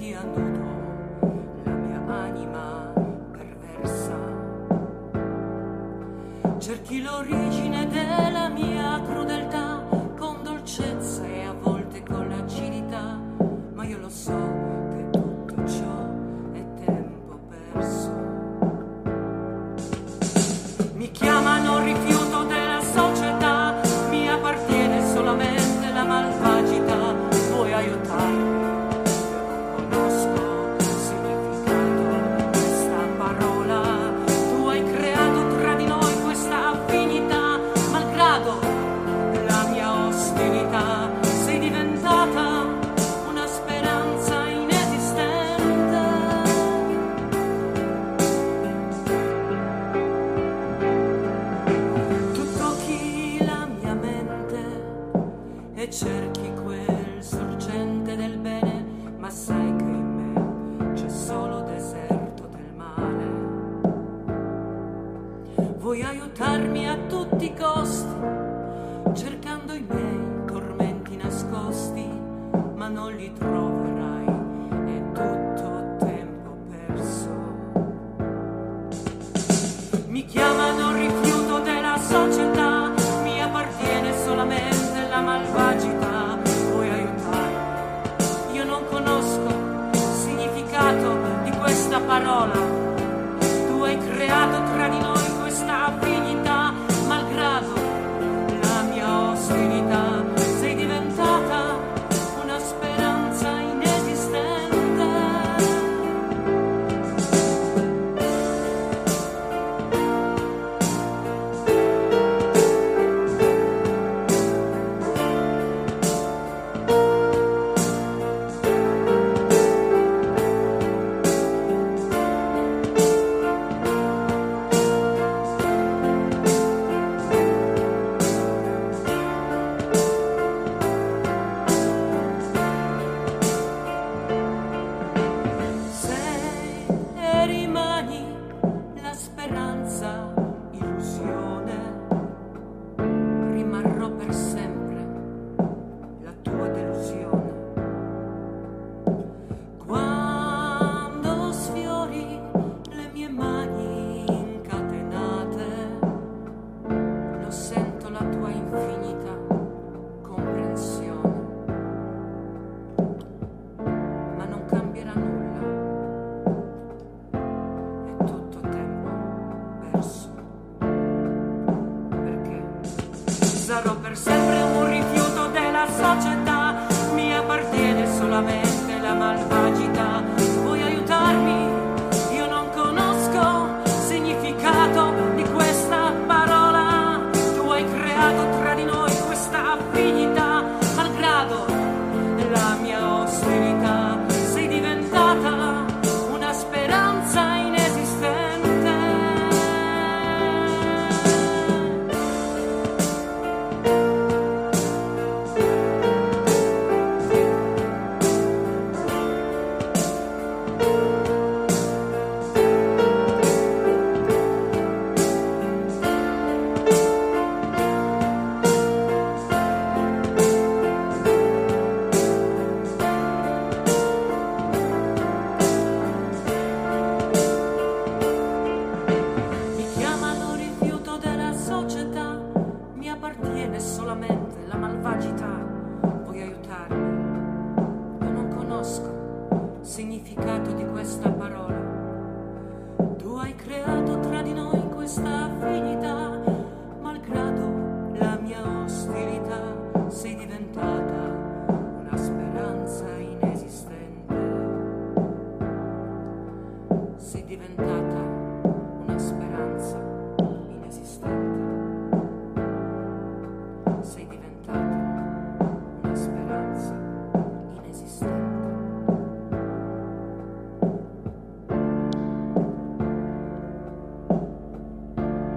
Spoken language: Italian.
いや。confortarmi a tutti i costi, cercando i miei tormenti nascosti, ma non li troverai, è tutto tempo perso. Mi chiamano rifiuto della società, mi appartiene solamente la malvagità. marrón. a romperse el conosco significato di questa parola. Tu hai creato tra di noi questa affinità, malgrado la mia ostilità sei diventata una speranza inesistente. Sei diventata